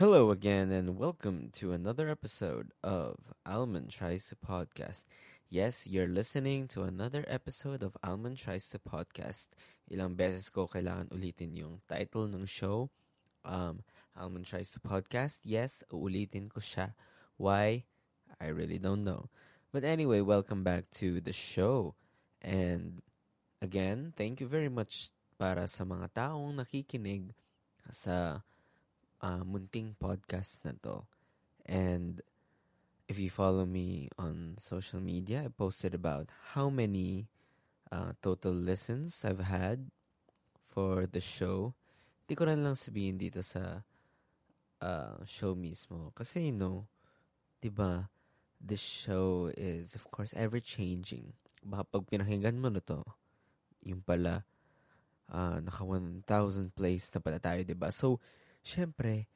Hello again, and welcome to another episode of Almond Tries to Podcast. Yes, you're listening to another episode of Almond Tries to Podcast. Ilang beses ko kailangan ulitin yung title ng show. Um, Almond Tries to Podcast. Yes, ulitin ko siya. Why? I really don't know. But anyway, welcome back to the show. And again, thank you very much para sa mga taong nakikinig sa uh, munting podcast na to. And if you follow me on social media, I posted about how many uh, total listens I've had for the show. Hindi ko lang sabihin dito sa uh, show mismo. Kasi, you know, di ba, this show is, of course, ever-changing. Baka pag pinakinggan mo na to, yung pala, uh, naka 1,000 plays na pala tayo, di ba? So, syempre,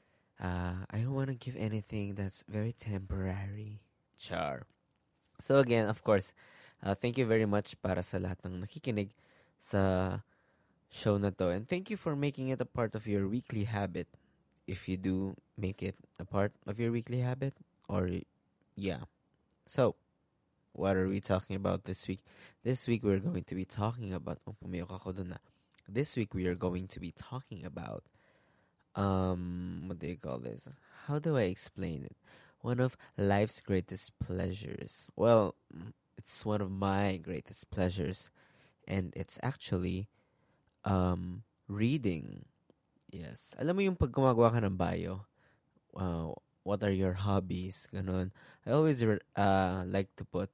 uh, I don't want to give anything that's very temporary. Char. So again, of course, uh, thank you very much para sa lahat ng nakikinig sa show na to. And thank you for making it a part of your weekly habit. If you do make it a part of your weekly habit. Or, yeah. So, what are we talking about this week? This week we're going to be talking about, oh. This week we are going to be talking about um what do you call this? How do i explain it? One of life's greatest pleasures. Well it's one of my greatest pleasures. And it's actually um reading. Yes. Alam mo yung pag gumagawa ka ng bio uh, what are your hobbies? Ganun. I always uh, like to put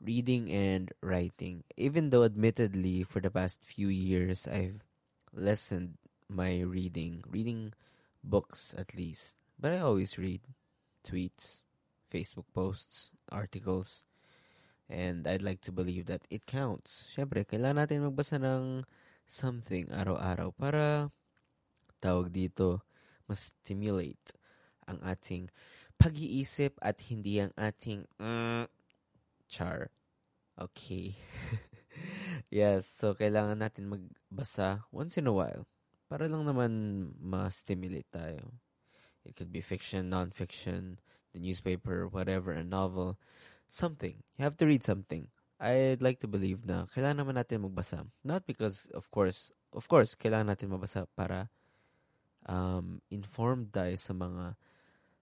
reading and writing. Even though admittedly for the past few years i've listened my reading, reading books at least. But I always read tweets, Facebook posts, articles, and I'd like to believe that it counts. Siyempre, kailangan natin magbasa ng something araw-araw para tawag dito, mas stimulate ang ating pag-iisip at hindi ang ating mm, char. Okay. yes, so kailangan natin magbasa once in a while para lang naman ma-stimulate tayo. It could be fiction, non-fiction, the newspaper, whatever, a novel, something. You have to read something. I'd like to believe na kailangan naman natin magbasa. Not because, of course, of course, kailangan natin mabasa para um, informed tayo sa mga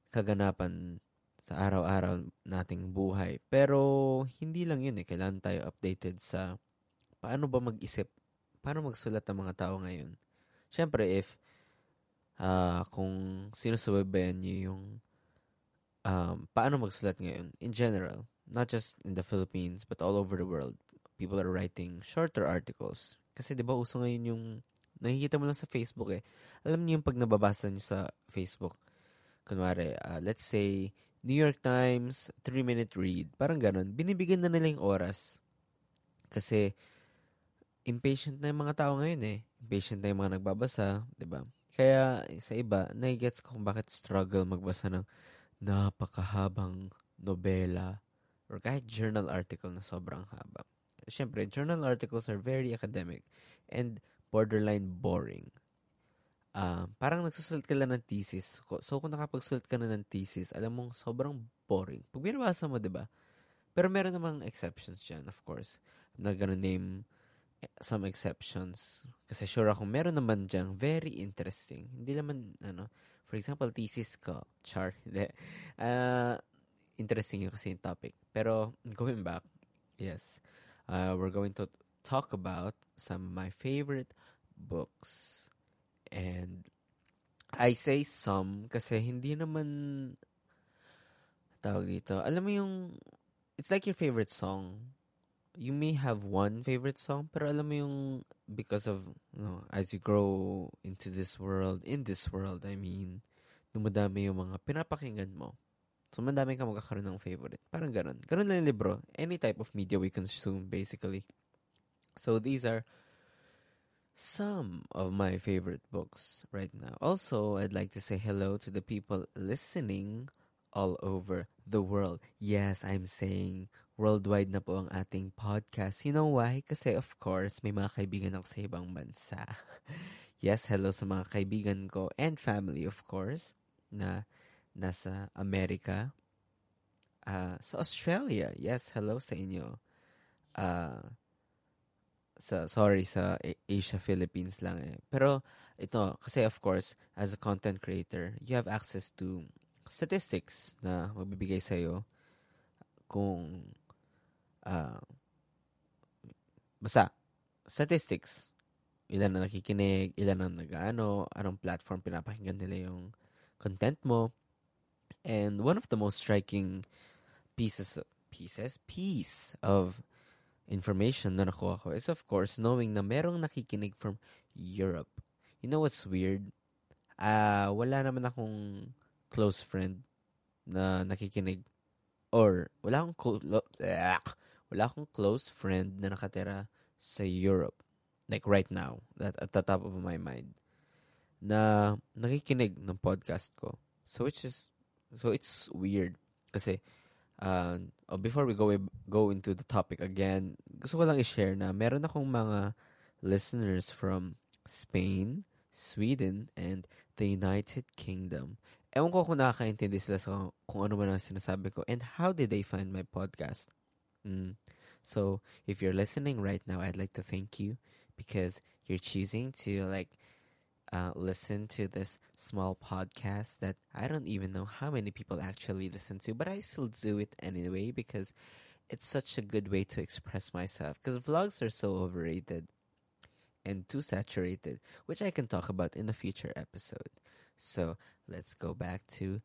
kaganapan sa araw-araw nating buhay. Pero, hindi lang yun eh. Kailangan tayo updated sa paano ba mag-isip, paano magsulat ang mga tao ngayon syempre, if uh, kung sinusubaybayan niyo yung um, paano magsulat ngayon, in general, not just in the Philippines, but all over the world, people are writing shorter articles. Kasi di ba uso ngayon yung, nakikita mo lang sa Facebook eh. Alam niyo yung pag nababasa niyo sa Facebook, kunwari, uh, let's say, New York Times, 3-minute read. Parang ganun. Binibigyan na nila yung oras. Kasi, impatient na yung mga tao ngayon eh. Impatient na yung mga nagbabasa, di ba? Kaya sa iba, nagigets ko kung bakit struggle magbasa ng napakahabang nobela or kahit journal article na sobrang haba. Siyempre, journal articles are very academic and borderline boring. Uh, parang nagsusulat ka lang ng thesis. So, kung nakapagsulat ka na ng thesis, alam mong sobrang boring. Pag binabasa mo, di ba? Pero meron namang exceptions dyan, of course. I'm not gonna name some exceptions. Kasi sure ako, meron naman dyan very interesting. Hindi naman, ano, for example, thesis ko, char, hindi. Uh, interesting yung kasi yung topic. Pero, going back, yes, uh, we're going to talk about some of my favorite books. And, I say some kasi hindi naman tawag dito. Alam mo yung, it's like your favorite song you may have one favorite song, pero alam mo yung because of, you know, as you grow into this world, in this world, I mean, dumadami yung mga pinapakinggan mo. So, madami ka magkakaroon ng favorite. Parang ganun. Ganun lang yung libro. Any type of media we consume, basically. So, these are some of my favorite books right now. Also, I'd like to say hello to the people listening all over the world. Yes, I'm saying worldwide na po ang ating podcast. You know why? Kasi of course, may mga kaibigan ako sa ibang bansa. yes, hello sa mga kaibigan ko and family of course. na nasa Amerika, uh, sa Australia. Yes, hello sa inyo. Uh, sa, sorry, sa Asia, Philippines lang eh. Pero, ito, kasi of course, as a content creator, you have access to statistics na magbibigay sa'yo kung uh, basta statistics ilan na nakikinig, ilan ang nag-ano, anong platform pinapakinggan nila yung content mo. And one of the most striking pieces, pieces, piece of information na nakuha ko is of course knowing na merong nakikinig from Europe. You know what's weird? Uh, wala naman akong close friend na nakikinig or wala akong co- wala akong close friend na nakatira sa Europe like right now, that at the top of my mind, na nakikinig ng podcast ko. So which is so it's weird kasi uh, oh, before we go go into the topic again, gusto ko lang i-share na meron akong mga listeners from Spain, Sweden, and the United Kingdom. Ewan ko kung nakakaintindi sila sa kung ano man ang sinasabi ko and how did they find my podcast. Mm. So, if you're listening right now, I'd like to thank you because you're choosing to like uh, listen to this small podcast that I don't even know how many people actually listen to, but I still do it anyway because it's such a good way to express myself. Because vlogs are so overrated and too saturated, which I can talk about in a future episode. So let's go back to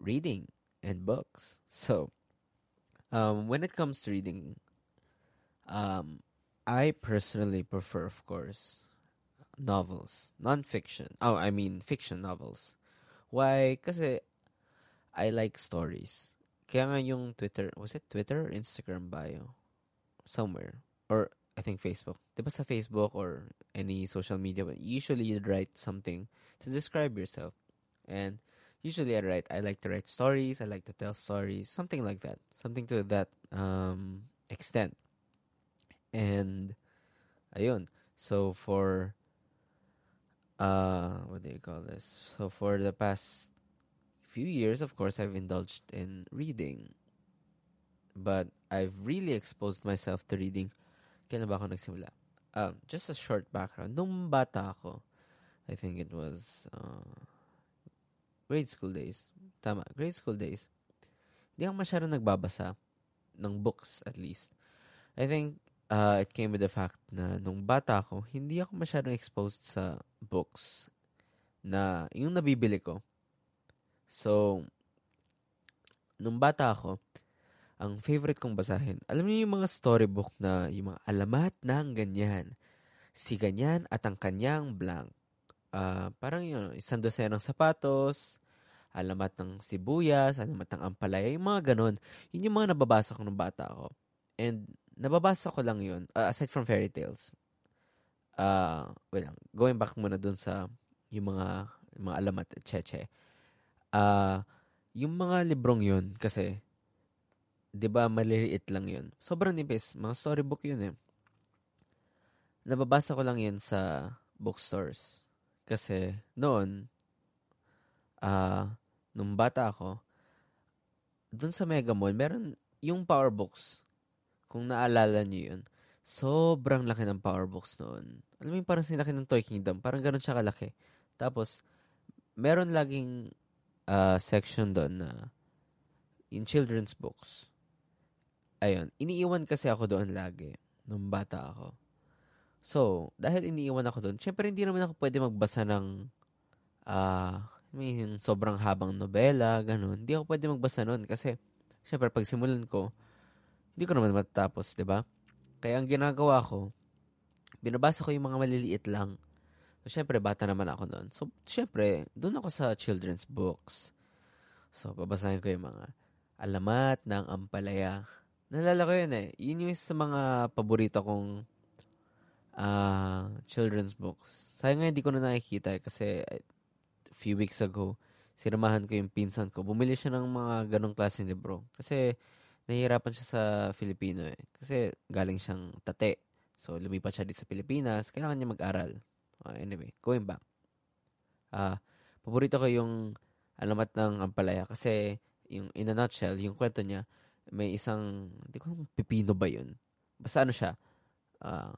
reading and books. So, um, when it comes to reading, um, I personally prefer, of course, novels, non-fiction. Oh, I mean fiction novels. Why? Kasi I like stories. Kaya nga yung Twitter, was it Twitter or Instagram bio? Somewhere. Or I think Facebook. Diba sa Facebook or any social media, but usually you write something to describe yourself. And usually I write, I like to write stories, I like to tell stories, something like that. Something to that um, extent. And, ayun. So, for, uh, what do you call this? So, for the past few years, of course, I've indulged in reading. But I've really exposed myself to reading. Kailan ba ako nagsimula? Um, just a short background. Nung bata ako, I think it was uh, grade school days. Tama, grade school days. Hindi ako masyadong nagbabasa ng books at least. I think uh, it came with the fact na nung bata ako, hindi ako masyadong exposed sa books na yung nabibili ko. So, nung bata ako, ang favorite kong basahin, alam niyo yung mga storybook na yung mga alamat ng ganyan. Si ganyan at ang kanyang blank. Uh, parang yun, isang dosena ng sapatos, alamat ng sibuyas, alamat ng ampalaya, yung mga ganon. Yun yung mga nababasa ko nung bata ako. And nababasa ko lang yun, uh, aside from fairy tales. Uh, wait lang, going back muna dun sa yung mga, yung mga alamat at cheche. Uh, yung mga librong yun, kasi, di ba maliliit lang yun. Sobrang nipis, mga storybook yun eh. Nababasa ko lang yun sa bookstores. Kasi, noon, ah, uh, nung bata ako, dun sa Mega Mall, meron yung power books kung naalala niyo yun, sobrang laki ng power box noon. Alam mo yung parang sinaki ng Toy Kingdom. Parang ganun siya kalaki. Tapos, meron laging uh, section doon na in children's books. Ayun. Iniiwan kasi ako doon lagi nung bata ako. So, dahil iniiwan ako doon, syempre hindi naman ako pwede magbasa ng uh, may sobrang habang nobela, ganun. Hindi ako pwede magbasa noon kasi syempre pag simulan ko, hindi ko naman matatapos, di ba? Kaya ang ginagawa ko, binabasa ko yung mga maliliit lang. So, syempre, bata naman ako noon. So, syempre, doon ako sa children's books. So, babasahin ko yung mga alamat ng ampalaya. Nalala ko yun eh. Yun yung sa mga paborito kong uh, children's books. Sayang nga hindi ko na nakikita eh, kasi few weeks ago, sinamahan ko yung pinsan ko. Bumili siya ng mga ganong klaseng libro. Kasi, nahihirapan siya sa Filipino eh. Kasi galing siyang tate. So, lumipat siya dito sa Pilipinas. Kailangan niya mag-aral. Uh, anyway, going back. Uh, paborito ko yung alamat ng ampalaya. Kasi, yung, in a nutshell, yung kwento niya, may isang, hindi ko alam pipino ba yun. Basta ano siya, uh,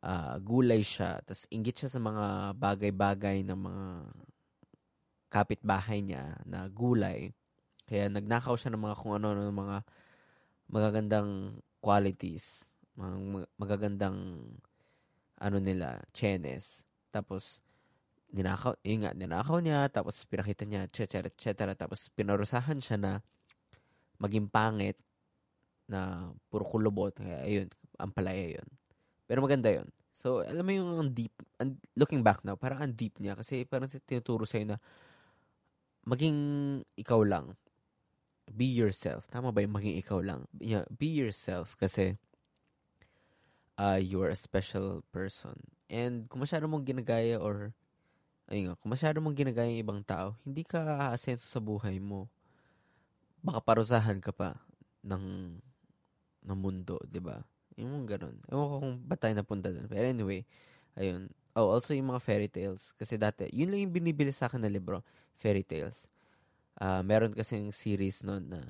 uh, gulay siya, tapos inggit siya sa mga bagay-bagay ng mga kapitbahay niya na gulay. Kaya nagnakaw siya ng mga kung ano ng mga magagandang qualities, mga magagandang ano nila, chenes. Tapos, ninakaw, yun nga, ninakaw niya, tapos pinakita niya, etc., etc., tapos pinarusahan siya na maging pangit na puro kulubot. Kaya, ayun, ang palaya yun. Pero maganda yun. So, alam mo yung ang deep, ang, looking back now, parang ang deep niya kasi parang tinuturo sa'yo na maging ikaw lang. Be yourself. Tama ba yung maging ikaw lang? Yeah, be yourself kasi uh, you're a special person. And kung masyado mong ginagaya or ayun nga, kung masyado mong ginagaya yung ibang tao, hindi ka aasenso sa buhay mo. Baka parusahan ka pa ng ng mundo, 'di ba? Yung ganun. Ewan ko kung ba't tayo napunta doon. Pero anyway, ayun. Oh, also yung mga fairy tales. Kasi dati, yun lang yung binibili sa akin na libro. Fairy tales. Uh, meron kasing series noon na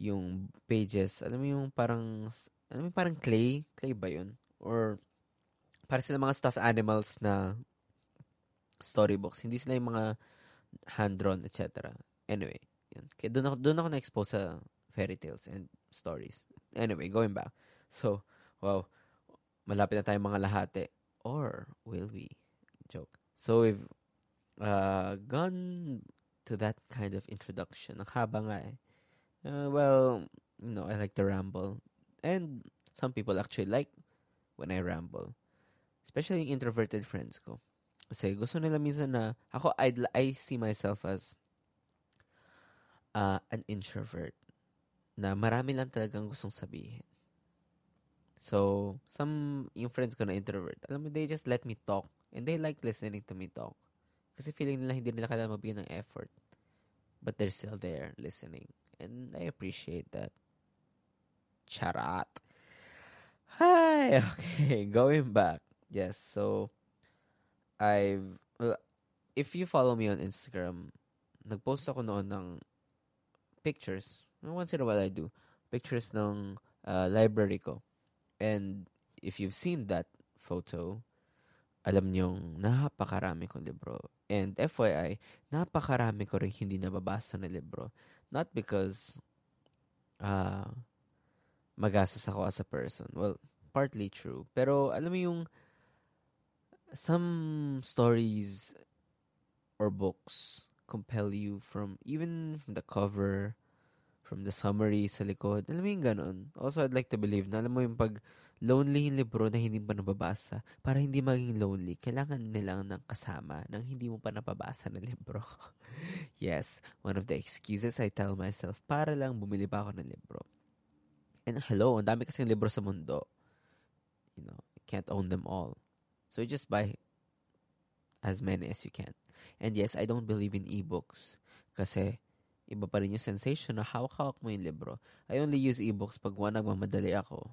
yung pages, alam mo yung parang alam mo parang clay? Clay ba yun? Or, para sila mga stuffed animals na storybooks. Hindi sila yung mga hand-drawn, etc. Anyway, yun. Kaya doon ako, doon ako na-expose sa fairy tales and stories. Anyway, going back. So, wow. Malapit na tayong mga lahate. Or, will we? Joke. So, we've uh, gone to that kind of introduction. Ang haba nga eh. Uh, well, you know, I like to ramble. And some people actually like when I ramble. Especially introverted friends ko. Kasi gusto nila minsan na, ako, I, I see myself as uh, an introvert na marami lang talagang gustong sabihin. So, some, yung friends ko na introvert, alam mo, they just let me talk. And they like listening to me talk. Kasi feeling nila hindi nila kailangan magbigay ng effort. But they're still there listening. And I appreciate that. Charat. Hi. Okay, going back. Yes, so I've well, if you follow me on Instagram, nagpost ako noon ng pictures. Once in a while I do pictures ng uh, library ko. And if you've seen that photo, alam niyong napakarami kong libro. And FYI, napakarami ko rin hindi nababasa na libro. Not because uh, magastos ako as a person. Well, partly true. Pero alam mo yung some stories or books compel you from even from the cover, from the summary sa likod. Alam mo yung ganun. Also, I'd like to believe na alam mo yung pag lonely yung libro na hindi pa nababasa, para hindi maging lonely, kailangan nilang ng kasama ng hindi mo pa napabasa na libro. yes, one of the excuses I tell myself para lang bumili pa ako ng libro. And hello, ang dami kasing libro sa mundo. You know, can't own them all. So you just buy as many as you can. And yes, I don't believe in ebooks kasi iba pa rin yung sensation na hawak-hawak mo yung libro. I only use ebooks pag one nagmamadali ako.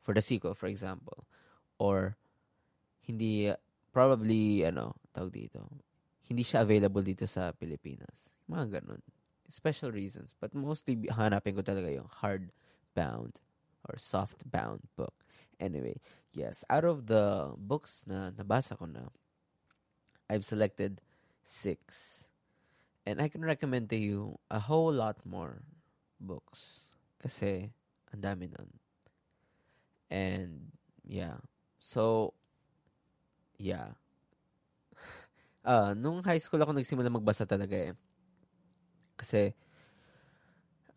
For the sequel, for example. Or, hindi, probably, ano, tawag dito, hindi siya available dito sa Pilipinas. Mga ganun. Special reasons. But mostly, hanapin ko talaga yung hard bound or soft bound book. Anyway, yes, out of the books na nabasa ko na, I've selected six. And I can recommend to you a whole lot more books. Kasi, ang dami nun. And, yeah. So, yeah. Uh, nung high school ako nagsimula magbasa talaga eh. Kasi,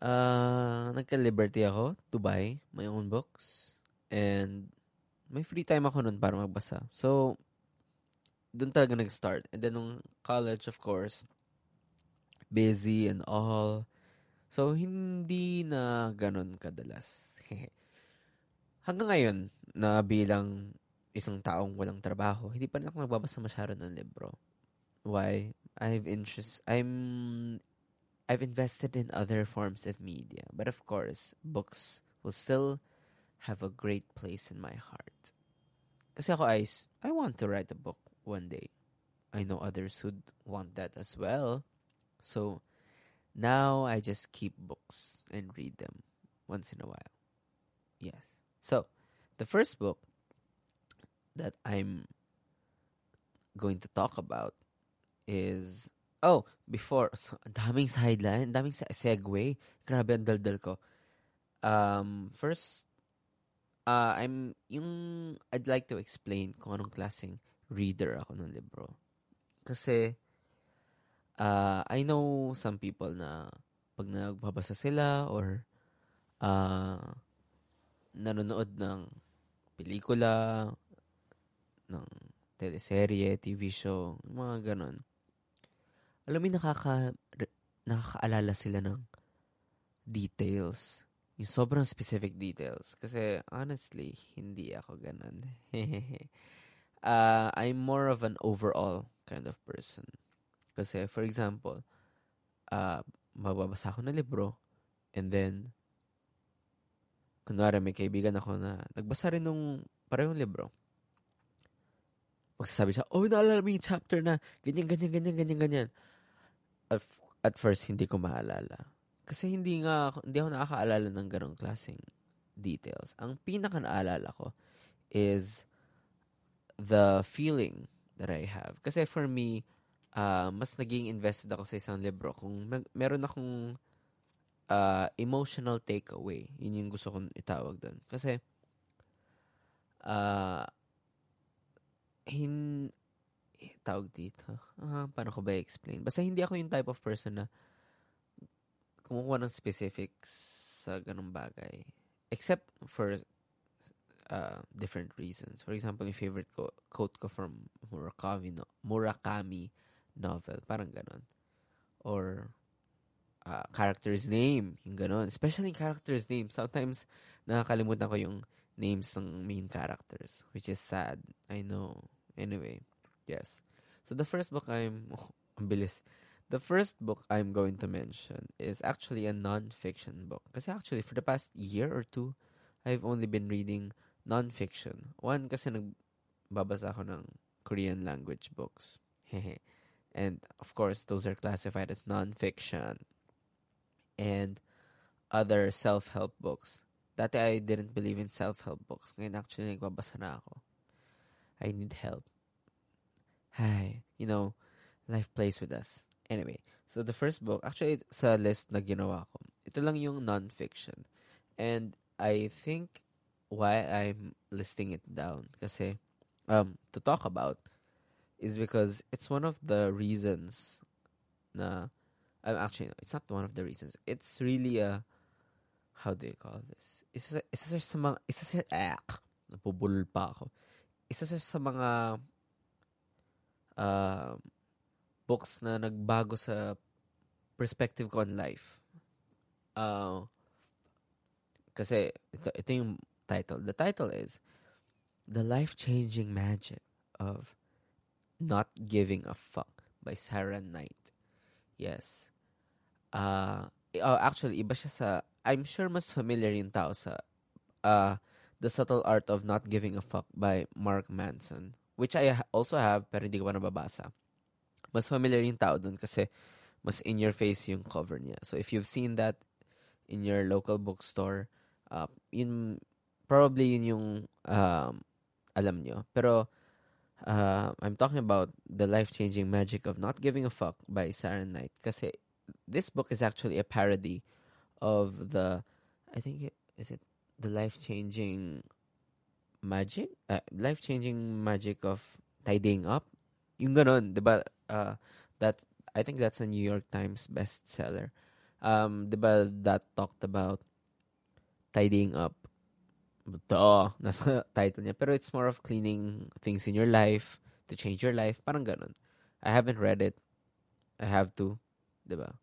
uh, nagka-liberty ako to buy my own books. And may free time ako nun para magbasa. So, doon talaga nag-start. And then, nung college, of course, busy and all. So, hindi na ganun kadalas. Hanggang ngayon, na bilang isang taong walang trabaho, hindi pa rin ako nagbabasa masyado ng libro. Why? I've interest, I'm I've invested in other forms of media, but of course, books will still have a great place in my heart. Kasi ako, I, I want to write a book one day. I know others would want that as well. So now I just keep books and read them once in a while. Yes. So the first book that I'm going to talk about is oh before so, daming sideline daming segue. Grabe ang daldal ko. Um first uh, I'm yung I'd like to explain kung anong klaseng reader ako ng libro. Kasi uh, I know some people na pag nagbabasa sila or uh, nanonood ng pelikula, ng teleserye, TV show, mga ganon. Alam mo, nakaka, nakakaalala sila ng details. Yung sobrang specific details. Kasi, honestly, hindi ako ganon. uh, I'm more of an overall kind of person. Kasi, for example, uh, magbabasa ako ng libro, and then, kunwari may kaibigan ako na nagbasa rin nung parehong libro. Magsasabi siya, oh, naalala mo yung chapter na ganyan, ganyan, ganyan, ganyan, ganyan. At, at first, hindi ko maalala. Kasi hindi nga, hindi ako nakakaalala ng ganong klaseng details. Ang pinaka naalala ko is the feeling that I have. Kasi for me, uh, mas naging invested ako sa isang libro kung mag- meron akong uh, emotional takeaway. Yun yung gusto kong itawag doon. Kasi, uh, hin, tawag dito. Uh, paano ko ba explain? Basta hindi ako yung type of person na kumukuha ng specifics sa ganung bagay. Except for uh, different reasons. For example, yung favorite ko, quote ko from Murakami, no, Murakami novel. Parang ganon. Or uh, character's name. Yung ganon. Especially character's name. Sometimes, nakakalimutan ko yung names ng main characters. Which is sad. I know. Anyway. Yes. So, the first book I'm... Oh, ang bilis. The first book I'm going to mention is actually a non-fiction book. Kasi actually, for the past year or two, I've only been reading non-fiction. One, kasi nagbabasa ako ng Korean language books. and, of course, those are classified as non-fiction. And other self-help books. Dati I didn't believe in self-help books. Ngayon actually nagbabasa na ako. I need help. Hi, you know, life plays with us. Anyway, so the first book, actually sa list na ginawa ko, ito lang yung non-fiction. And I think why I'm listing it down kasi um to talk about is because it's one of the reasons na Um, actually, no, it's not one of the reasons. It's really a how do you call this? Isa, isa sa mga isa sa ak napubulol pa ako. Isa sa mga uh, books na nagbago sa perspective ko on life. Uh, kasi ito, ito yung title. The title is The Life-Changing Magic of Not Giving a Fuck by Sarah Knight. Yes uh, actually, iba siya sa, I'm sure mas familiar yung tao sa uh, The Subtle Art of Not Giving a Fuck by Mark Manson, which I also have, pero hindi ko pa nababasa. Mas familiar yung tao dun kasi mas in your face yung cover niya. So if you've seen that in your local bookstore, uh, yun, probably yun yung um, alam nyo. Pero, uh, I'm talking about the life-changing magic of not giving a fuck by Sarah Knight. Kasi this book is actually a parody of the I think it, is it the life changing magic? Uh, life changing magic of tidying up? Yung ganon diba uh, that I think that's a New York Times bestseller. Um diba that talked about tidying up? To nasa title niya. Pero it's more of cleaning things in your life to change your life. Parang ganon. I haven't read it. I have to diba?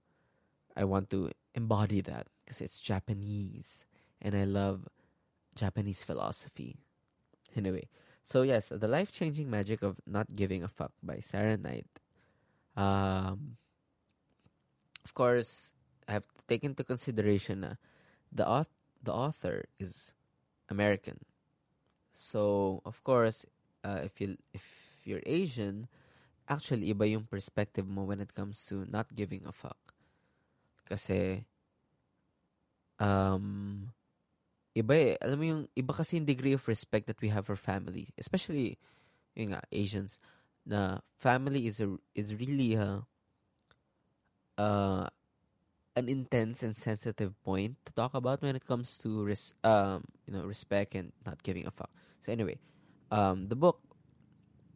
I want to embody that because it's Japanese and I love Japanese philosophy. Anyway, so yes, the life changing magic of not giving a fuck by Sarah Knight. Um, of course, I have to take into consideration uh, the auth- the author is American, so of course, uh, if you if you're Asian, actually iba yung perspective mo when it comes to not giving a fuck. Kasi um iba eh. Alam mo yung iba kasi yung degree of respect that we have for family, especially yung nga Asians na family is a is really a uh an intense and sensitive point to talk about when it comes to res- um you know respect and not giving a fuck. So anyway, um the book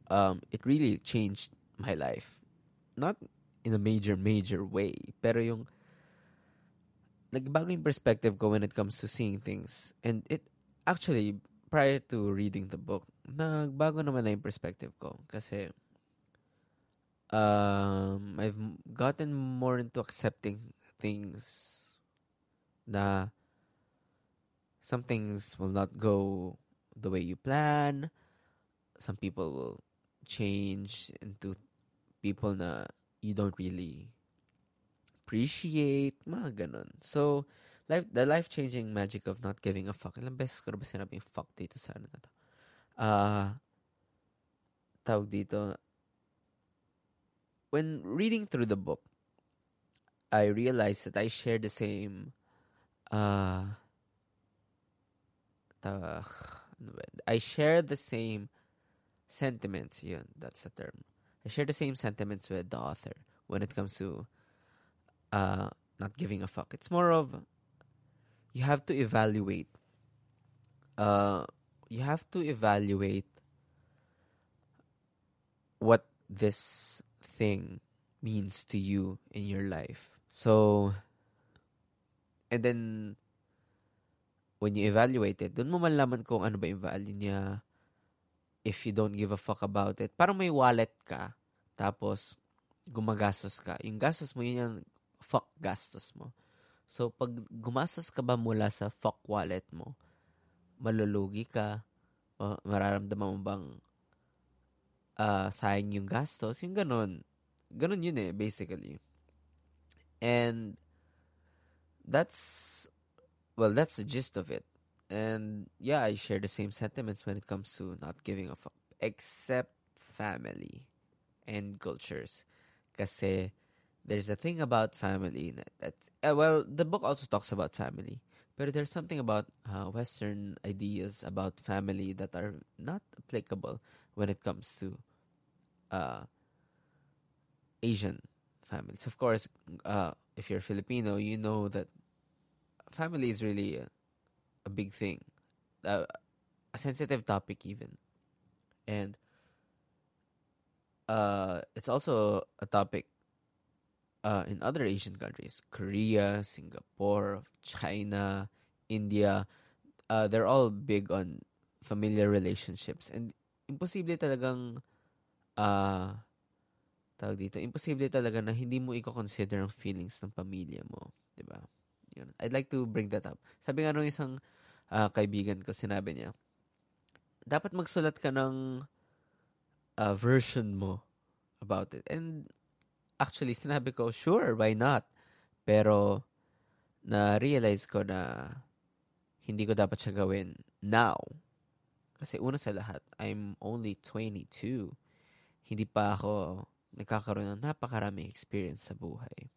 um it really changed my life. Not in a major major way, pero yung nagbago yung perspective ko when it comes to seeing things. And it actually prior to reading the book, nagbago naman na yung perspective ko kasi um I've gotten more into accepting things na some things will not go the way you plan. Some people will change into people na you don't really appreciate, mga ganun. So, life, the life-changing magic of not giving a fuck. Ilang beses ko ba sinabing fuck dito sa ano na to? Uh, tawag dito, when reading through the book, I realized that I share the same uh, ta, I share the same sentiments, yun, that's the term. I share the same sentiments with the author when it comes to uh, not giving a fuck. It's more of you have to evaluate. Uh, you have to evaluate what this thing means to you in your life. So, and then when you evaluate it, dun mo malaman kung ano ba yung value niya, if you don't give a fuck about it. Parang may wallet ka, tapos gumagastos ka. Yung gastos mo, yun yung fuck gastos mo. So, pag gumastos ka ba mula sa fuck wallet mo, malulugi ka, mararamdaman mo bang uh, sayang yung gastos, yung ganun. Ganun yun eh, basically. And that's, well, that's the gist of it. And yeah, I share the same sentiments when it comes to not giving a fuck. Except family and cultures. Kasi there's a thing about family that, uh, well, the book also talks about family. But there's something about uh, Western ideas about family that are not applicable when it comes to uh, Asian families. Of course, uh, if you're Filipino, you know that family is really a big thing, uh, a sensitive topic even, and uh, it's also a topic uh, in other Asian countries, Korea, Singapore, China, India. Uh, they're all big on familiar relationships, and imposible talagang uh, tawag dito, imposible talaga na hindi mo i-consider ang feelings ng pamilya mo, 'di ba? Yun. I'd like to bring that up. Sabi nga nung isang uh, kaibigan ko, sinabi niya, dapat magsulat ka ng uh, version mo about it. And actually, sinabi ko, sure, why not? Pero, na-realize ko na hindi ko dapat siya gawin now. Kasi una sa lahat, I'm only 22. Hindi pa ako nagkakaroon ng napakaraming experience sa buhay.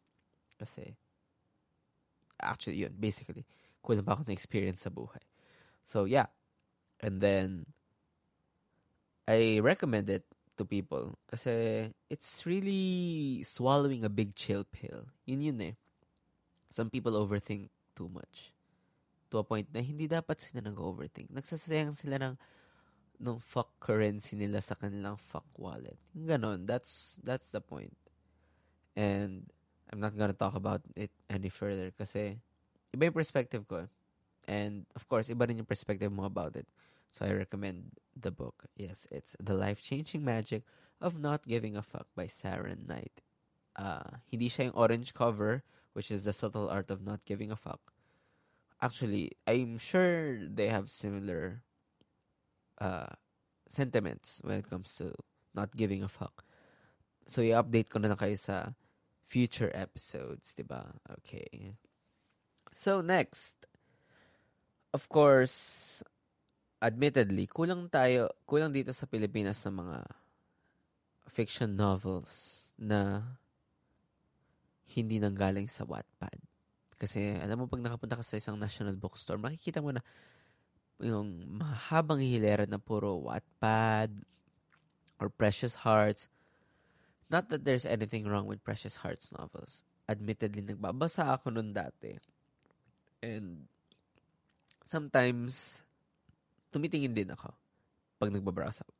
Kasi, actually yun, basically, kulang pa ako ng experience sa buhay. So, yeah. And then, I recommend it to people kasi it's really swallowing a big chill pill. Yun yun eh. Some people overthink too much. To a point na hindi dapat sila nag-overthink. Nagsasayang sila ng ng fuck currency nila sa kanilang fuck wallet. Ganon. That's, that's the point. And I'm not gonna talk about it any further kasi iba yung perspective ko. And of course, iba rin yung perspective mo about it. So I recommend the book. Yes, it's The Life-Changing Magic of Not Giving a Fuck by Sarah Knight. Uh, hindi siya yung orange cover, which is The Subtle Art of Not Giving a Fuck. Actually, I'm sure they have similar uh, sentiments when it comes to not giving a fuck. So, i-update ko na lang kayo sa future episodes, di ba? Okay. So, next. Of course, admittedly, kulang tayo, kulang dito sa Pilipinas ng mga fiction novels na hindi nanggaling sa Wattpad. Kasi alam mo pag nakapunta ka sa isang national bookstore, makikita mo na yung mahabang hilera na puro Wattpad or Precious Hearts. Not that there's anything wrong with Precious Hearts novels. Admittedly, nagbabasa ako nun dati. And sometimes, tumitingin din ako pag nagbabrowse ako.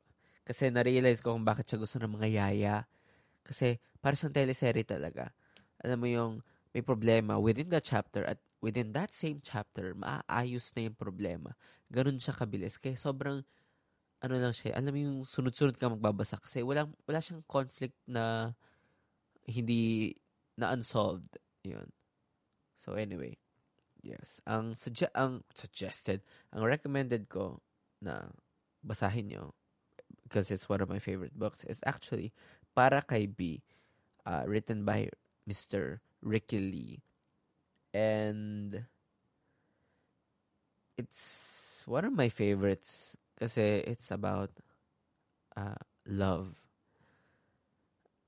Kasi na-realize ko kung bakit siya gusto ng mga yaya. Kasi para siyang teleserye talaga. Alam mo yung may problema within that chapter at within that same chapter, maaayos na yung problema. Ganun siya kabilis. Kaya sobrang, ano lang siya, alam mo yung sunod-sunod ka magbabasa. Kasi wala, wala siyang conflict na hindi, na unsolved. Yun. So anyway, yes. Ang, suge- ang suggested, ang recommended ko na basahin nyo, because it's one of my favorite books, is actually Para Kay B, uh, written by Mr. Ricky Lee. And it's one of my favorites kasi it's about uh, love.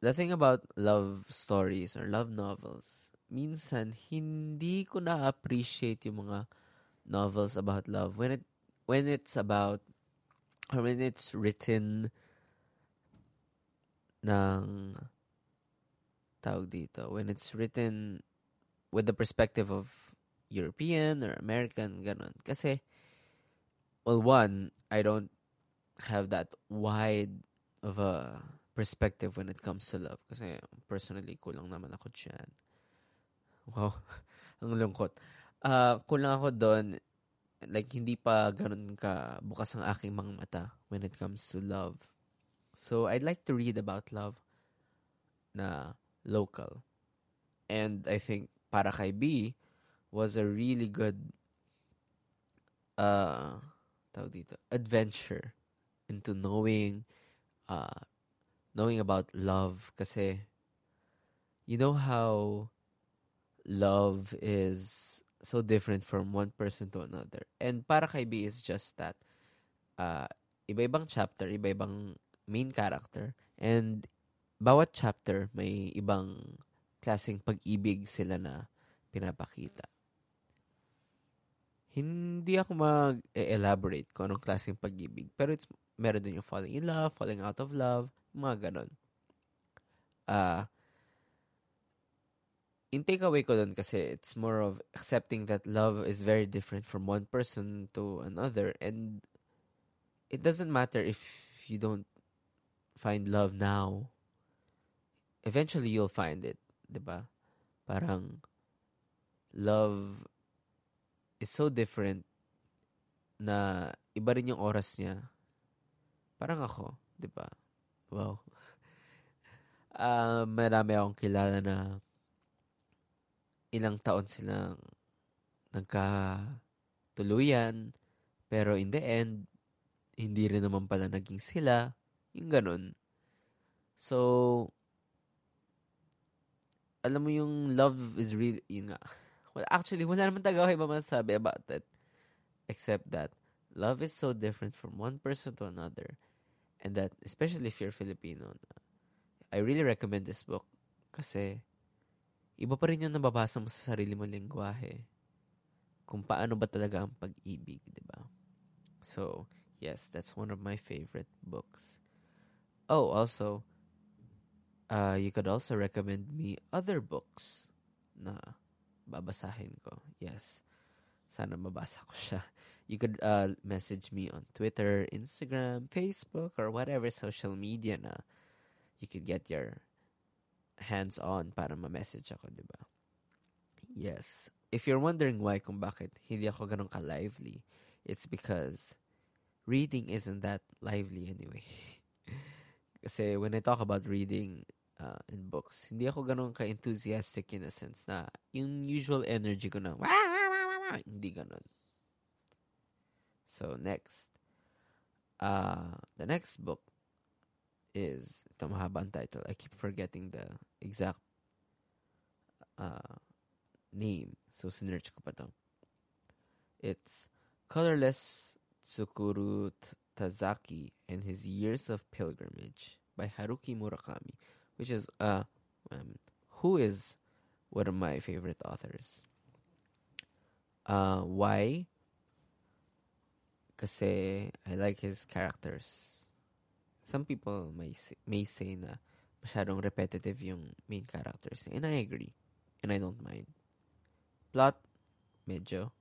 The thing about love stories or love novels, minsan hindi ko na-appreciate yung mga novels about love when it when it's about or when it's written ng tawag dito when it's written with the perspective of European or American ganon kasi well one I don't have that wide of a perspective when it comes to love. Kasi personally kulang naman ako diyan wow. Ang lungkot. Uh, kulang ako doon like hindi pa ganun ka bukas ang aking mga mata when it comes to love. So I'd like to read about love na local. And I think para kay B was a really good uh tawag dito adventure into knowing uh knowing about love kasi you know how love is so different from one person to another. And para kay B is just that uh, iba-ibang chapter, iba-ibang main character, and bawat chapter may ibang klaseng pag-ibig sila na pinapakita. Hindi ako mag-elaborate kung anong klaseng pag-ibig, pero it's meron din yung falling in love, falling out of love, mga ganon. Ah, uh, in takeaway ko dun kasi it's more of accepting that love is very different from one person to another. And it doesn't matter if you don't find love now. Eventually you'll find it 'di ba? Parang love is so different na iba rin yung oras niya parang ako 'di ba wow uh, marami akong kilala na ilang taon silang nagkatuluyan, pero in the end, hindi rin naman pala naging sila, yung ganun. So, alam mo yung love is real, yun nga. Well, actually, wala naman taga ako iba masasabi about it. Except that, love is so different from one person to another. And that, especially if you're Filipino, I really recommend this book. Kasi, iba pa rin yung nababasa mo sa sarili mo lingwahe. Kung paano ba talaga ang pag-ibig, di ba? So, yes, that's one of my favorite books. Oh, also, uh, you could also recommend me other books na babasahin ko. Yes. Sana mabasa ko siya. You could uh, message me on Twitter, Instagram, Facebook, or whatever social media na you could get your hands-on para ma-message ako, di ba? Yes. If you're wondering why kung bakit hindi ako ganun ka-lively, it's because reading isn't that lively anyway. Kasi when I talk about reading uh, in books, hindi ako ganun ka-enthusiastic in a sense na yung usual energy ko na, wah, wah, wah, wah, wah, hindi ganun. So, next. Uh, the next book is, ito mahaba title. I keep forgetting the exact uh, name. So, sinerch ko pa to. It's Colorless Tsukuru Tazaki and His Years of Pilgrimage by Haruki Murakami, which is uh, um, who is one of my favorite authors. Uh, why? Kasi I like his characters. Some people may say, may say na masyadong repetitive yung main characters. And I agree. And I don't mind. Plot, medyo.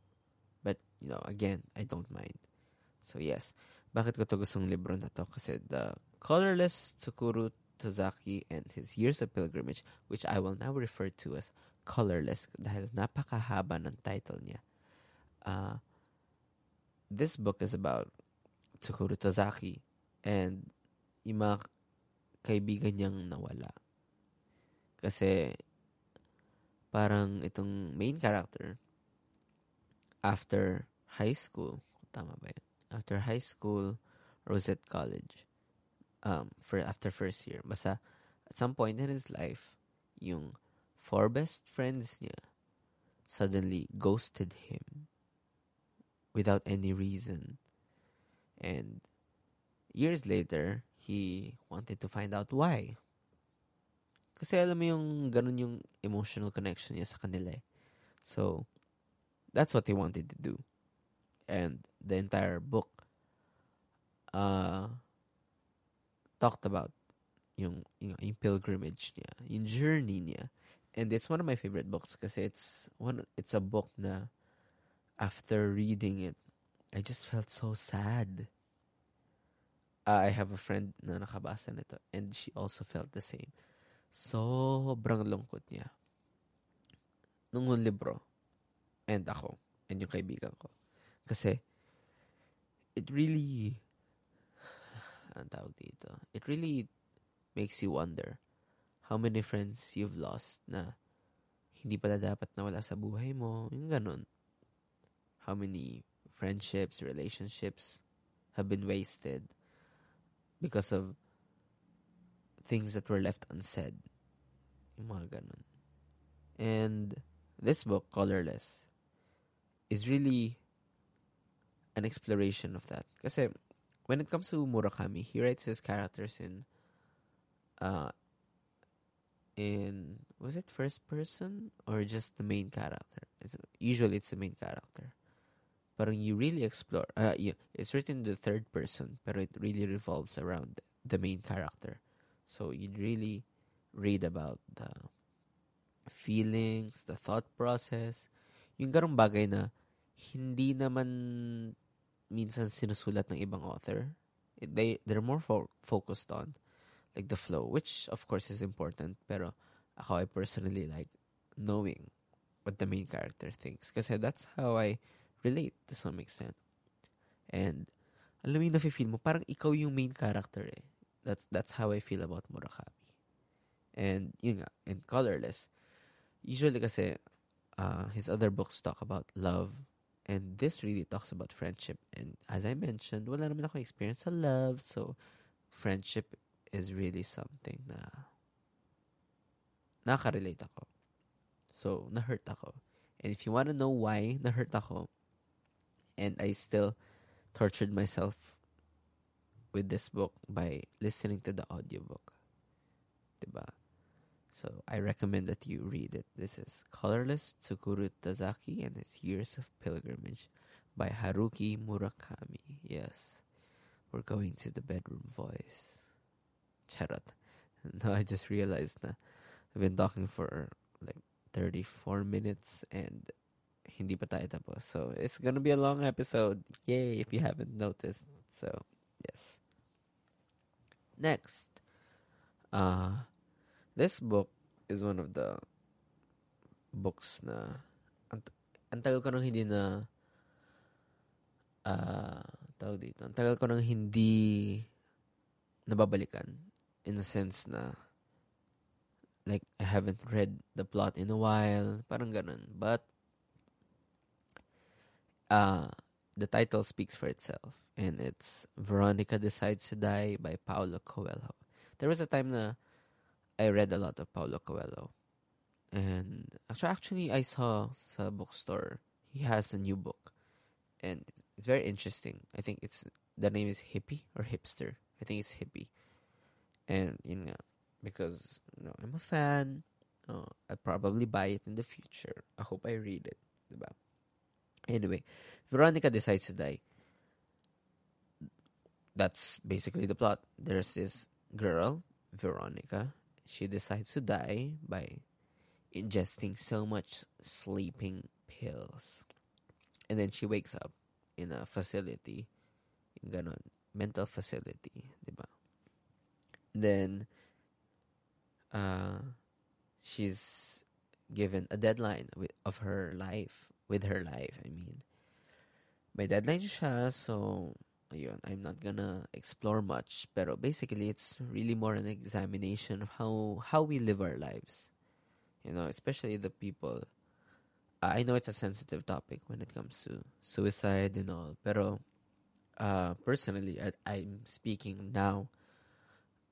But, you know, again, I don't mind. So, yes. Bakit ko to gustong libro na to? Kasi the colorless Tsukuru Tozaki and his years of pilgrimage, which I will now refer to as colorless dahil napakahaba ng title niya. Uh, this book is about Tsukuru Tozaki and yung mga kaibigan niyang nawala. Kasi parang itong main character after high school, tama ba yun? After high school, Rosette College, um, for after first year, basta at some point in his life, yung four best friends niya suddenly ghosted him without any reason. And years later, he wanted to find out why. Kasi alam mo yung ganun yung emotional connection niya sa kanila eh. So, that's what he wanted to do. And the entire book uh, talked about yung, yung, yung pilgrimage niya, yung journey niya. And it's one of my favorite books kasi it's one it's a book na after reading it, I just felt so sad. Uh, I have a friend na nakabasa nito and she also felt the same. Sobrang lungkot niya. Nung libro. And ako. And yung kaibigan ko. Kasi, it really, ang tawag dito, it really makes you wonder how many friends you've lost na hindi pala dapat nawala sa buhay mo. Yung ganun. How many friendships, relationships have been wasted because of things that were left unsaid. Yung mga ganun. And this book, Colorless, is really an exploration of that. Kasi when it comes to Murakami, he writes his characters in uh in was it first person or just the main character? It's, usually it's the main character. Parang you really explore. Uh, yeah, it's written in the third person, but it really revolves around the main character. So you really read about the feelings, the thought process, yung ganong bagay na hindi naman minsan sinusulat ng ibang author. They they're more fo- focused on like the flow, which of course is important. Pero ako I personally like knowing what the main character thinks, kasi that's how I relate to some extent. And alam mo yung nafe-feel mo, parang ikaw yung main character eh. That's that's how I feel about Murakami. And yun nga, and Colorless, usually kasi uh, his other books talk about love and this really talks about friendship. And as I mentioned, wala naman ako experience sa love, so friendship is really something na nakaka-relate ako. So, na-hurt ako. And if you want to know why na-hurt ako, and I still tortured myself with this book by listening to the audiobook. Diba? So I recommend that you read it. This is Colorless Tsukuru Tazaki and His Years of Pilgrimage by Haruki Murakami. Yes. We're going to the bedroom voice. Charot. Now I just realized that I've been talking for like 34 minutes and hindi pa tayo tapos. So, it's gonna be a long episode. Yay, if you haven't noticed. So, yes. Next. Uh, this book is one of the books na ang, ang ko nang hindi na uh, tawag dito. Ang tagal ko nang hindi nababalikan in a sense na like I haven't read the plot in a while, parang ganun. But uh, the title speaks for itself. And it's Veronica Decides to Die by Paulo Coelho. There was a time na I read a lot of Paulo Coelho. And actually, actually I saw sa bookstore, he has a new book. And it's very interesting. I think it's, the name is Hippie or Hipster. I think it's Hippie. And yun nga, because you know, I'm a fan, uh, I'll probably buy it in the future. I hope I read it. Diba? Anyway, Veronica decides to die. That's basically the plot. There's this girl, Veronica. She decides to die by ingesting so much sleeping pills. And then she wakes up in a facility, ganon, mental facility, diba? Then, uh, she's given a deadline with, of her life, with her life, I mean. May deadline siya, so, ayun, I'm not gonna explore much, pero basically, it's really more an examination of how, how we live our lives. You know, especially the people. Uh, I know it's a sensitive topic when it comes to suicide and all, pero uh, personally, I, I'm speaking now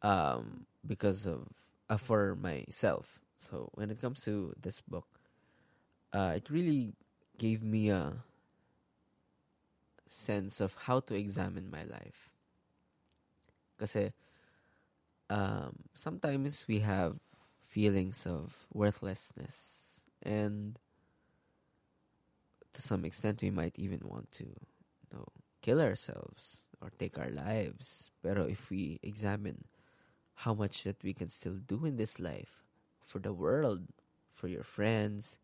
um, because of uh, for myself. So when it comes to this book, uh, it really gave me a sense of how to examine my life. Because um, sometimes we have feelings of worthlessness, and to some extent, we might even want to, you know, kill ourselves or take our lives. Pero if we examine how much that we can still do in this life for the world, for your friends,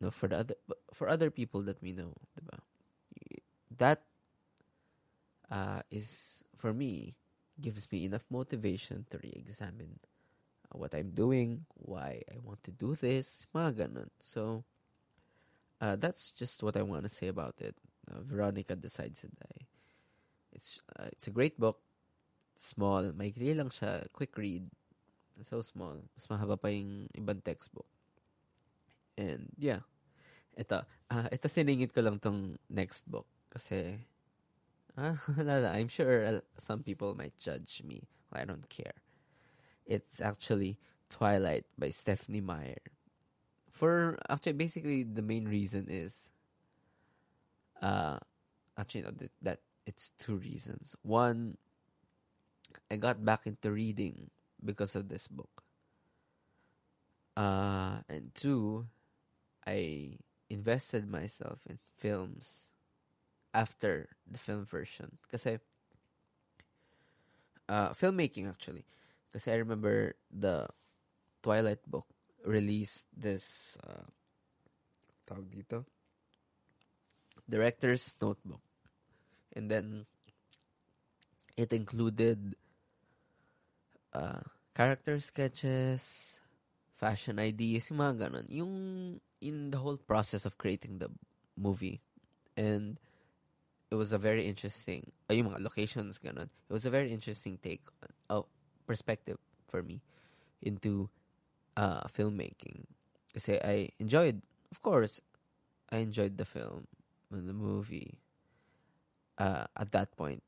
no, for the other for other people that we know, diba? That uh, is for me gives me enough motivation to re-examine uh, what I'm doing, why I want to do this, mga. So uh, that's just what I want to say about it. Uh, Veronica decides to die. It's uh, it's a great book. Small, maikli lang siya, quick read. So small. Mas mahaba pa yung ibang textbook. And yeah. Ito, uh, ito siningit ko lang tong next book kasi uh, I'm sure some people might judge me. Well, I don't care. It's actually Twilight by Stephenie Meyer. For actually basically the main reason is uh actually no, that, that it's two reasons. One I got back into reading because of this book. Uh, and two, I invested myself in films after the film version. Kasi, uh, filmmaking actually. Because I remember the Twilight book released this, uh, tawag dito, director's notebook. And then, it included uh, character sketches, fashion ideas, yung mga ganun. Yung in the whole process of creating the movie. And it was a very interesting, uh, yung mga locations, ganun. It was a very interesting take, uh, perspective for me into uh, filmmaking. Kasi I enjoyed, of course, I enjoyed the film, the movie. Uh, at that point,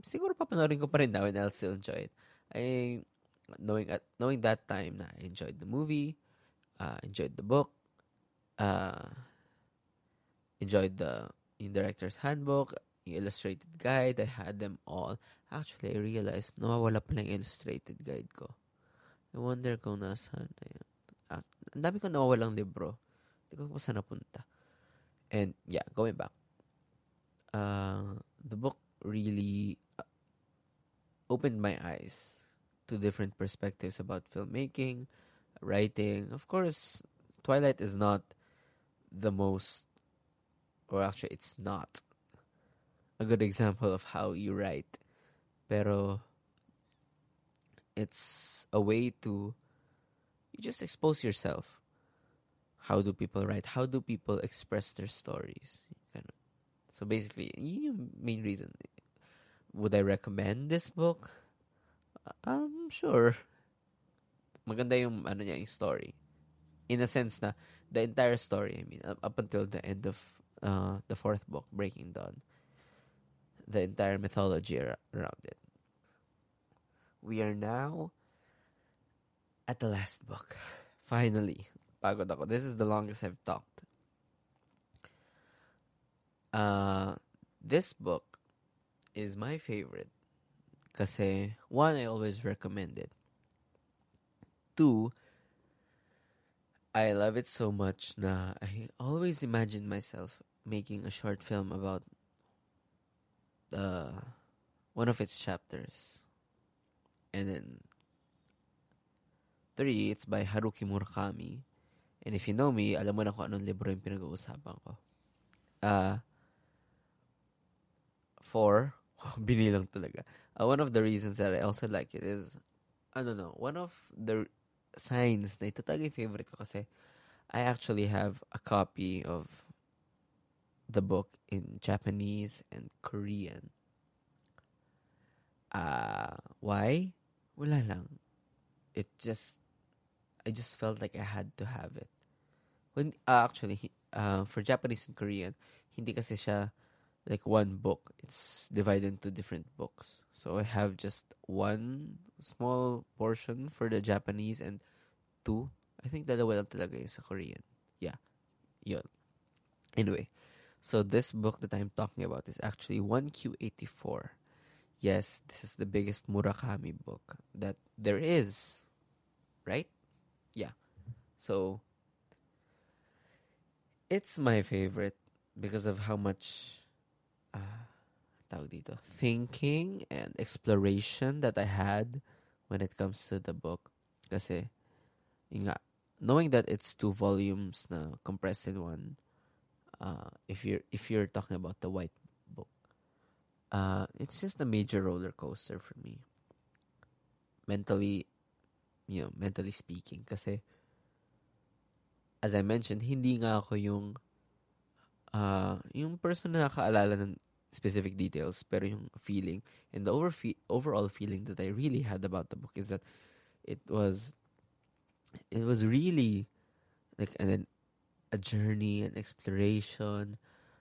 siguro papanorin ko pa rin now and I'll still enjoy it. I knowing at knowing that time na I enjoyed the movie, uh, enjoyed the book, uh, enjoyed the yung director's handbook, illustrated guide, I had them all. Actually, I realized nawawala pa lang illustrated guide ko. I wonder kung nasaan na yun. Ah, ang dami ko nawawalang libro. Hindi ko saan napunta. And yeah, going back. Uh, the book really uh, opened my eyes to different perspectives about filmmaking, writing. Of course, Twilight is not the most, or actually, it's not a good example of how you write. Pero it's a way to you just expose yourself. How do people write? How do people express their stories? So basically, yung main reason. Would I recommend this book? Um, sure. Maganda yung ano niya, yung story. In a sense na the entire story, I mean, up until the end of uh, the fourth book, Breaking Dawn. The entire mythology ar- around it. We are now at the last book. Finally. Pagod ako. This is the longest I've talked. Uh, this book is my favorite Kasi, one, I always recommend it. Two, I love it so much na I always imagine myself making a short film about uh, one of its chapters. And then three, it's by Haruki Murakami. And if you know me, alam mo na kung anong libro yung pinag-uusapan ko. Uh, four, binilang talaga. Uh, one of the reasons that I also like it is, I don't know, one of the signs na ito talaga favorite ko kasi I actually have a copy of the book in Japanese and Korean. Uh, why? Wala lang. It just, I just felt like I had to have it. When, uh, actually, uh, for Japanese and Korean, hindi kasi siya like one book. It's divided into different books. So I have just one small portion for the Japanese and two. I think dalawa lang talaga yung sa Korean. Yeah. Yun. Anyway, so this book that I'm talking about is actually 1Q84. Yes, this is the biggest Murakami book that there is. Right? Yeah. So it's my favorite because of how much uh, dito, thinking and exploration that I had when it comes to the book. Kasi, nga, knowing that it's two volumes na compressed in one, uh, if you're if you're talking about the white book, uh, it's just a major roller coaster for me. Mentally, you know, mentally speaking, kasi as I mentioned, hindi nga ako yung uh, yung person na nakaalala ng specific details, pero yung feeling and the over overall feeling that I really had about the book is that it was it was really like an a journey, an exploration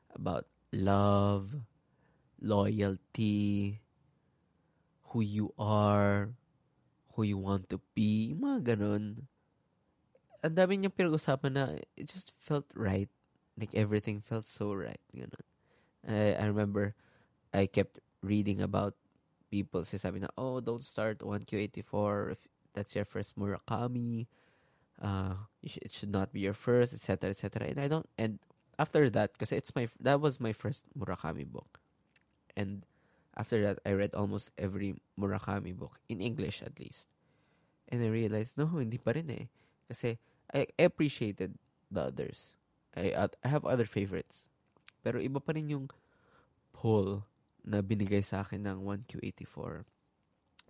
about love, loyalty, who you are, who you want to be, mga ganun. Ang dami niyang pinag-usapan na it just felt right. Like everything felt so right. Ganun. I, I remember I kept reading about people sabi na, oh, don't start 1Q84 if that's your first Murakami. Uh, it should not be your first, etc., etc. And I don't, and after that, because it's my, that was my first Murakami book. And after that, I read almost every Murakami book, in English at least. And I realized, no, hindi pa rin eh. Kasi I appreciated the others. I, I have other favorites. Pero iba pa rin yung pull na binigay sa akin ng 1Q84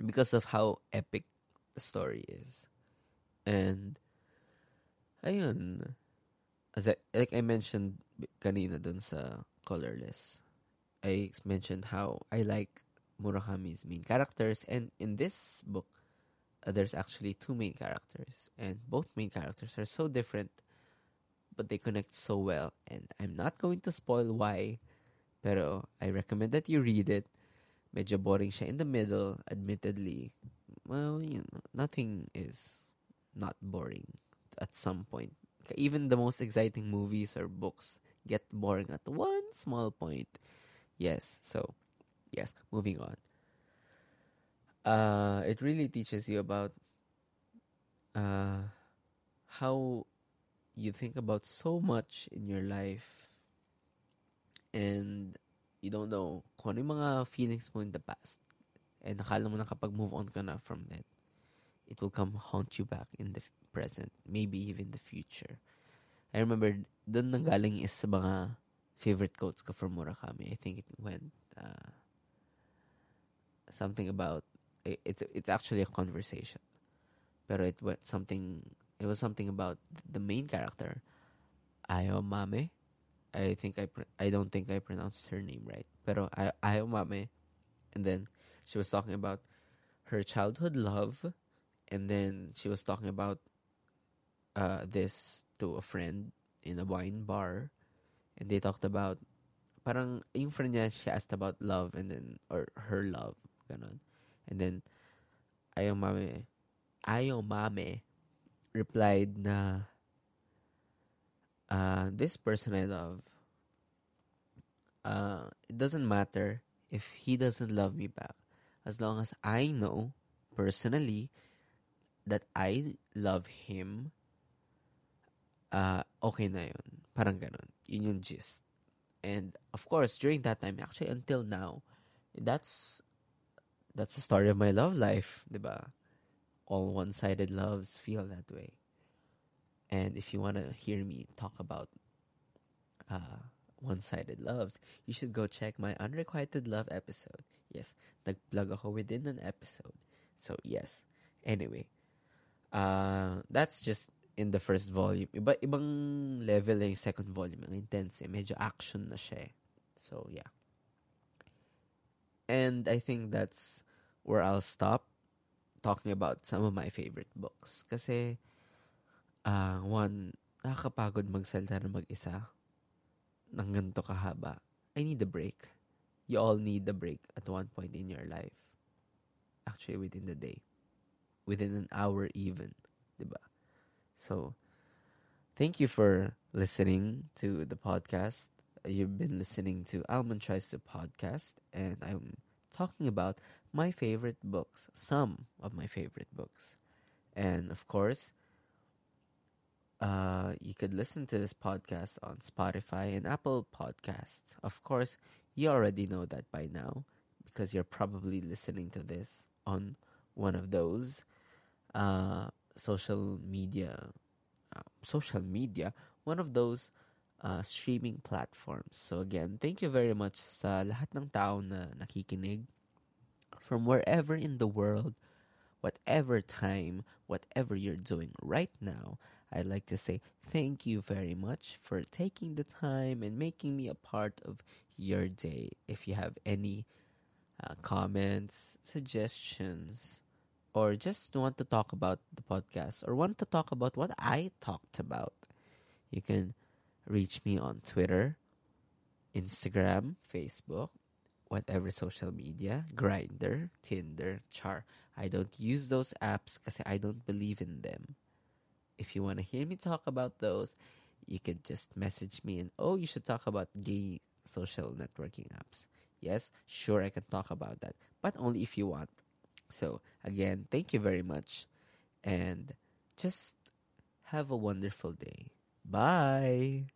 because of how epic the story is. And, ayun, as I, like I mentioned kanina dun sa Colorless, I mentioned how I like Murakami's main characters and in this book, uh, there's actually two main characters and both main characters are so different but they connect so well. And I'm not going to spoil why, pero I recommend that you read it. Medyo boring siya in the middle, admittedly. Well, you know, nothing is not boring at some point. Even the most exciting movies or books get boring at one small point. Yes, so, yes, moving on. Uh, it really teaches you about uh, how you think about so much in your life and you don't know kung yung mga feelings mo in the past and nakala mo na kapag move on ka na from that it will come haunt you back in the present maybe even the future I remember doon nang galing is sa mga favorite quotes ko from Murakami I think it went uh, something about it's it's actually a conversation pero it went something it was something about the main character, Ayomame. I think I I don't think I pronounced her name right. Pero Ay- Ayomame, and then she was talking about her childhood love, and then she was talking about uh, this to a friend in a wine bar, and they talked about parang yung friend niya she asked about love and then or her love ganon, and then Ayomame Ayomame replied na uh, this person I love, uh, it doesn't matter if he doesn't love me back. as long as I know personally that I love him, uh, okay na yun. Parang ganun. Yun yung gist. And of course, during that time, actually until now, that's that's the story of my love life, diba? All one-sided loves feel that way. And if you want to hear me talk about uh, one-sided loves, you should go check my unrequited love episode. Yes, nag-plug ako within an episode. So, yes. Anyway, uh, that's just in the first volume. Iba, ibang level yung second volume. Ang intense eh. Medyo action na siya eh. So, yeah. And I think that's where I'll stop talking about some of my favorite books. Kasi, uh, one, nakakapagod magsalita na mag-isa ng ganito kahaba. I need a break. You all need a break at one point in your life. Actually, within the day. Within an hour even. Diba? So, thank you for listening to the podcast. You've been listening to Almond Tries to Podcast, and I'm talking about my favorite books, some of my favorite books. And of course, uh, you could listen to this podcast on Spotify and Apple Podcasts. Of course, you already know that by now because you're probably listening to this on one of those uh, social media, uh, social media, one of those uh, streaming platforms. So again, thank you very much sa lahat ng tao na nakikinig from wherever in the world, whatever time, whatever you're doing right now. I'd like to say thank you very much for taking the time and making me a part of your day. If you have any uh, comments, suggestions, or just want to talk about the podcast or want to talk about what I talked about, you can reach me on Twitter, Instagram, Facebook, whatever social media, Grindr, Tinder, Char. I don't use those apps because I don't believe in them. If you want to hear me talk about those, you could just message me and oh, you should talk about gay social networking apps. Yes, sure, I can talk about that, but only if you want. So, again, thank you very much and just have a wonderful day. Bye.